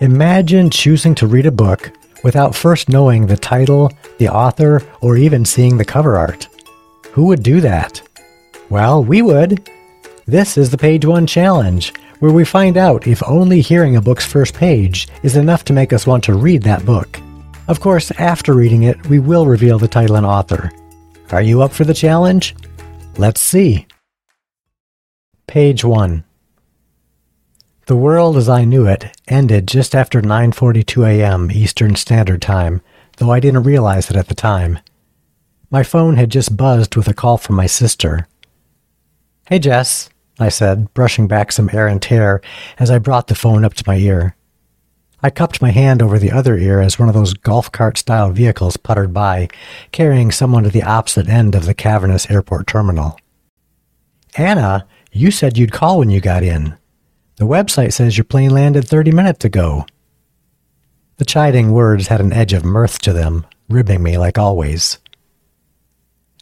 Imagine choosing to read a book without first knowing the title, the author, or even seeing the cover art. Who would do that? Well, we would. This is the Page One Challenge, where we find out if only hearing a book's first page is enough to make us want to read that book. Of course, after reading it, we will reveal the title and author. Are you up for the challenge? Let's see. Page 1 The world as I knew it ended just after 9:42 a.m. Eastern Standard Time, though I didn't realize it at the time. My phone had just buzzed with a call from my sister. "Hey Jess," I said, brushing back some errant hair as I brought the phone up to my ear. I cupped my hand over the other ear as one of those golf cart style vehicles puttered by, carrying someone to the opposite end of the cavernous airport terminal. Anna, you said you'd call when you got in. The website says your plane landed 30 minutes ago. The chiding words had an edge of mirth to them, ribbing me like always.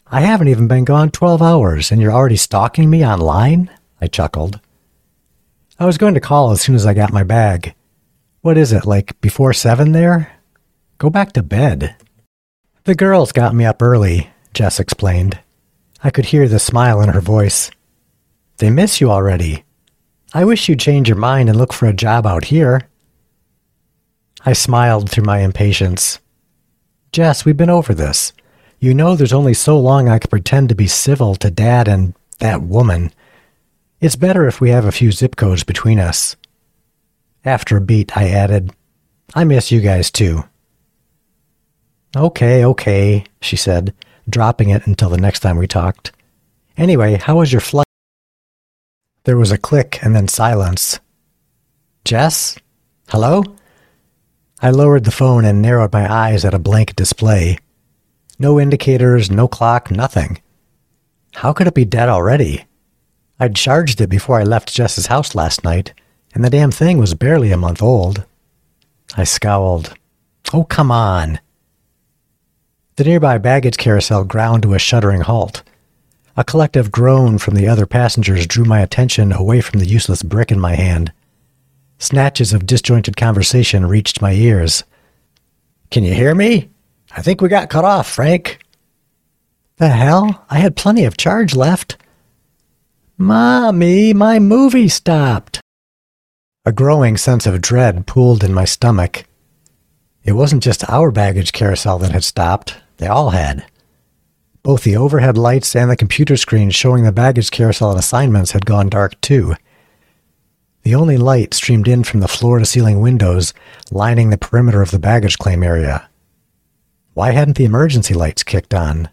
I haven't even been gone 12 hours, and you're already stalking me online? I chuckled. I was going to call as soon as I got my bag. What is it, like before seven there? Go back to bed. The girls got me up early, Jess explained. I could hear the smile in her voice. They miss you already. I wish you'd change your mind and look for a job out here. I smiled through my impatience. Jess, we've been over this. You know there's only so long I can pretend to be civil to Dad and that woman. It's better if we have a few zip codes between us. After a beat, I added, I miss you guys too. Okay, okay, she said, dropping it until the next time we talked. Anyway, how was your flight? There was a click and then silence. Jess? Hello? I lowered the phone and narrowed my eyes at a blank display. No indicators, no clock, nothing. How could it be dead already? I'd charged it before I left Jess's house last night, and the damn thing was barely a month old. I scowled. Oh, come on. The nearby baggage carousel ground to a shuddering halt. A collective groan from the other passengers drew my attention away from the useless brick in my hand. Snatches of disjointed conversation reached my ears. Can you hear me? I think we got cut off, Frank. The hell? I had plenty of charge left. Mommy, my movie stopped. A growing sense of dread pooled in my stomach. It wasn't just our baggage carousel that had stopped, they all had. Both the overhead lights and the computer screen showing the baggage carousel and assignments had gone dark too. The only light streamed in from the floor to ceiling windows lining the perimeter of the baggage claim area. Why hadn't the emergency lights kicked on?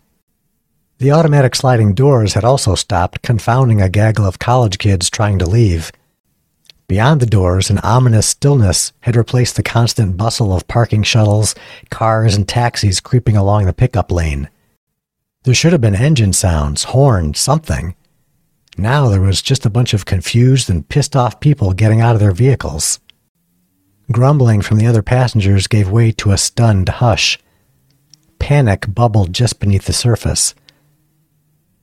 The automatic sliding doors had also stopped, confounding a gaggle of college kids trying to leave. Beyond the doors, an ominous stillness had replaced the constant bustle of parking shuttles, cars, and taxis creeping along the pickup lane. There should have been engine sounds, horns, something. Now there was just a bunch of confused and pissed off people getting out of their vehicles. Grumbling from the other passengers gave way to a stunned hush. Panic bubbled just beneath the surface.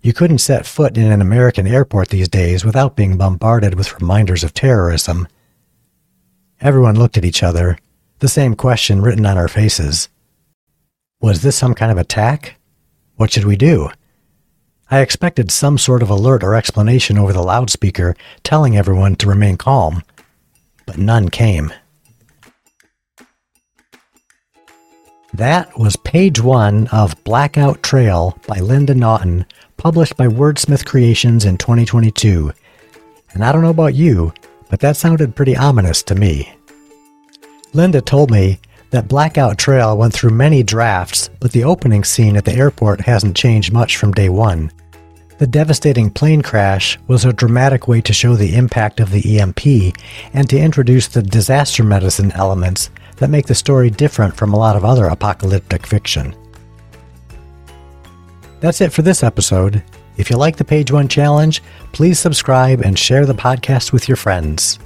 You couldn't set foot in an American airport these days without being bombarded with reminders of terrorism. Everyone looked at each other, the same question written on our faces. Was this some kind of attack? What should we do? I expected some sort of alert or explanation over the loudspeaker telling everyone to remain calm, but none came. That was page one of Blackout Trail by Linda Naughton published by Wordsmyth Creations in 2022. And I don't know about you, but that sounded pretty ominous to me. Linda told me that Blackout Trail went through many drafts, but the opening scene at the airport hasn't changed much from day one. The devastating plane crash was a dramatic way to show the impact of the EMP and to introduce the disaster medicine elements that make the story different from a lot of other apocalyptic fiction. That's it for this episode. If you like the Page One Challenge, please subscribe and share the podcast with your friends.